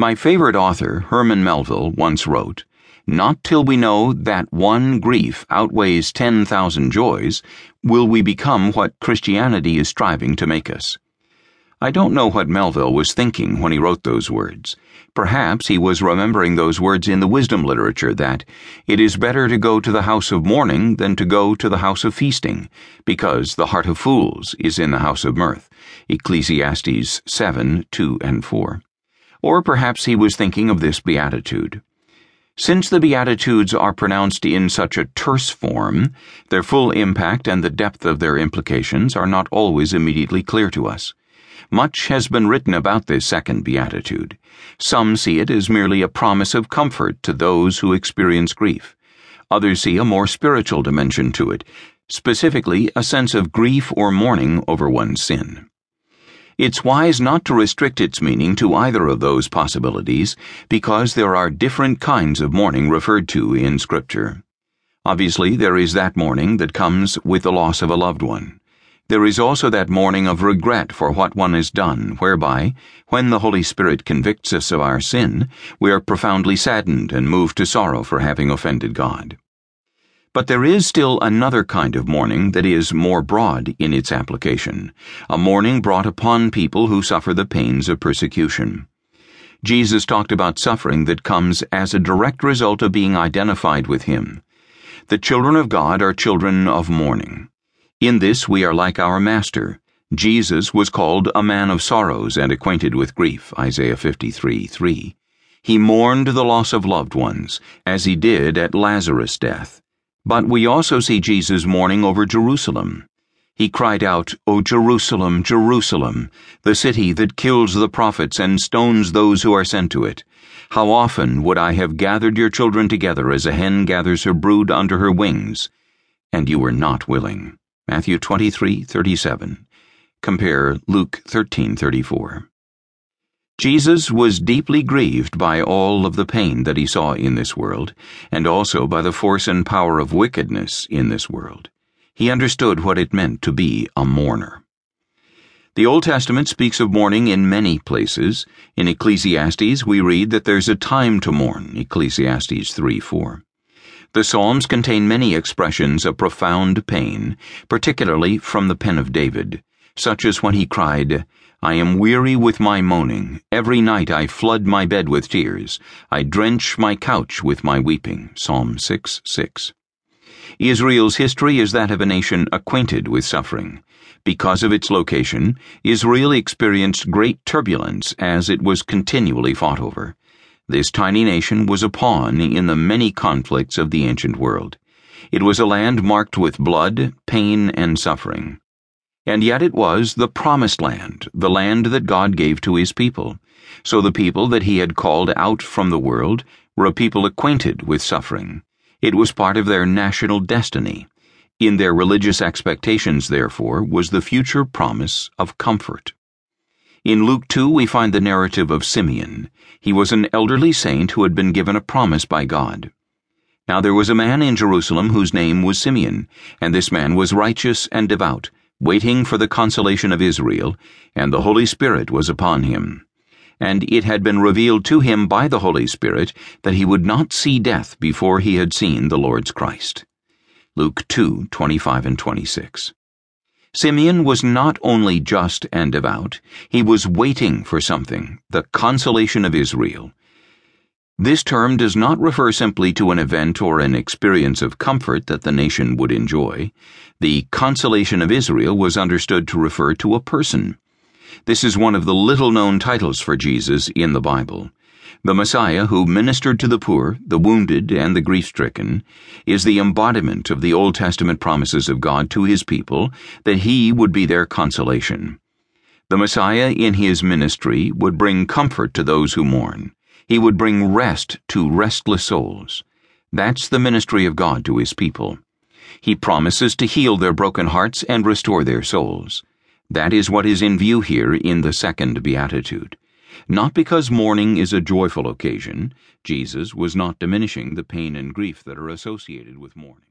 My favorite author, Herman Melville, once wrote Not till we know that one grief outweighs 10,000 joys will we become what Christianity is striving to make us. I don't know what Melville was thinking when he wrote those words. Perhaps he was remembering those words in the wisdom literature that it is better to go to the house of mourning than to go to the house of feasting, because the heart of fools is in the house of mirth. Ecclesiastes 7 2 and 4. Or perhaps he was thinking of this beatitude. Since the Beatitudes are pronounced in such a terse form, their full impact and the depth of their implications are not always immediately clear to us. Much has been written about this second beatitude. Some see it as merely a promise of comfort to those who experience grief. Others see a more spiritual dimension to it, specifically a sense of grief or mourning over one's sin. It's wise not to restrict its meaning to either of those possibilities because there are different kinds of mourning referred to in Scripture. Obviously, there is that mourning that comes with the loss of a loved one. There is also that mourning of regret for what one has done, whereby, when the Holy Spirit convicts us of our sin, we are profoundly saddened and moved to sorrow for having offended God. But there is still another kind of mourning that is more broad in its application, a mourning brought upon people who suffer the pains of persecution. Jesus talked about suffering that comes as a direct result of being identified with Him. The children of God are children of mourning. In this we are like our Master. Jesus was called a man of sorrows and acquainted with grief, Isaiah 53 3. He mourned the loss of loved ones, as he did at Lazarus' death. But we also see Jesus mourning over Jerusalem. He cried out, O Jerusalem, Jerusalem, the city that kills the prophets and stones those who are sent to it. How often would I have gathered your children together as a hen gathers her brood under her wings, and you were not willing. Matthew 23:37. Compare Luke 13:34. Jesus was deeply grieved by all of the pain that he saw in this world, and also by the force and power of wickedness in this world. He understood what it meant to be a mourner. The Old Testament speaks of mourning in many places. In Ecclesiastes, we read that there's a time to mourn, Ecclesiastes 3 4. The Psalms contain many expressions of profound pain, particularly from the pen of David, such as when he cried, I am weary with my moaning. Every night I flood my bed with tears. I drench my couch with my weeping. Psalm 6 6. Israel's history is that of a nation acquainted with suffering. Because of its location, Israel experienced great turbulence as it was continually fought over. This tiny nation was a pawn in the many conflicts of the ancient world. It was a land marked with blood, pain, and suffering. And yet it was the promised land, the land that God gave to his people. So the people that he had called out from the world were a people acquainted with suffering. It was part of their national destiny. In their religious expectations, therefore, was the future promise of comfort. In Luke 2, we find the narrative of Simeon. He was an elderly saint who had been given a promise by God. Now there was a man in Jerusalem whose name was Simeon, and this man was righteous and devout, waiting for the consolation of Israel, and the Holy Spirit was upon him. And it had been revealed to him by the Holy Spirit that he would not see death before he had seen the Lord's Christ. Luke 2 25 and 26. Simeon was not only just and devout, he was waiting for something, the consolation of Israel. This term does not refer simply to an event or an experience of comfort that the nation would enjoy. The consolation of Israel was understood to refer to a person. This is one of the little known titles for Jesus in the Bible. The Messiah, who ministered to the poor, the wounded, and the grief stricken, is the embodiment of the Old Testament promises of God to his people that he would be their consolation. The Messiah in his ministry would bring comfort to those who mourn. He would bring rest to restless souls. That's the ministry of God to his people. He promises to heal their broken hearts and restore their souls. That is what is in view here in the second beatitude. Not because mourning is a joyful occasion, Jesus was not diminishing the pain and grief that are associated with mourning.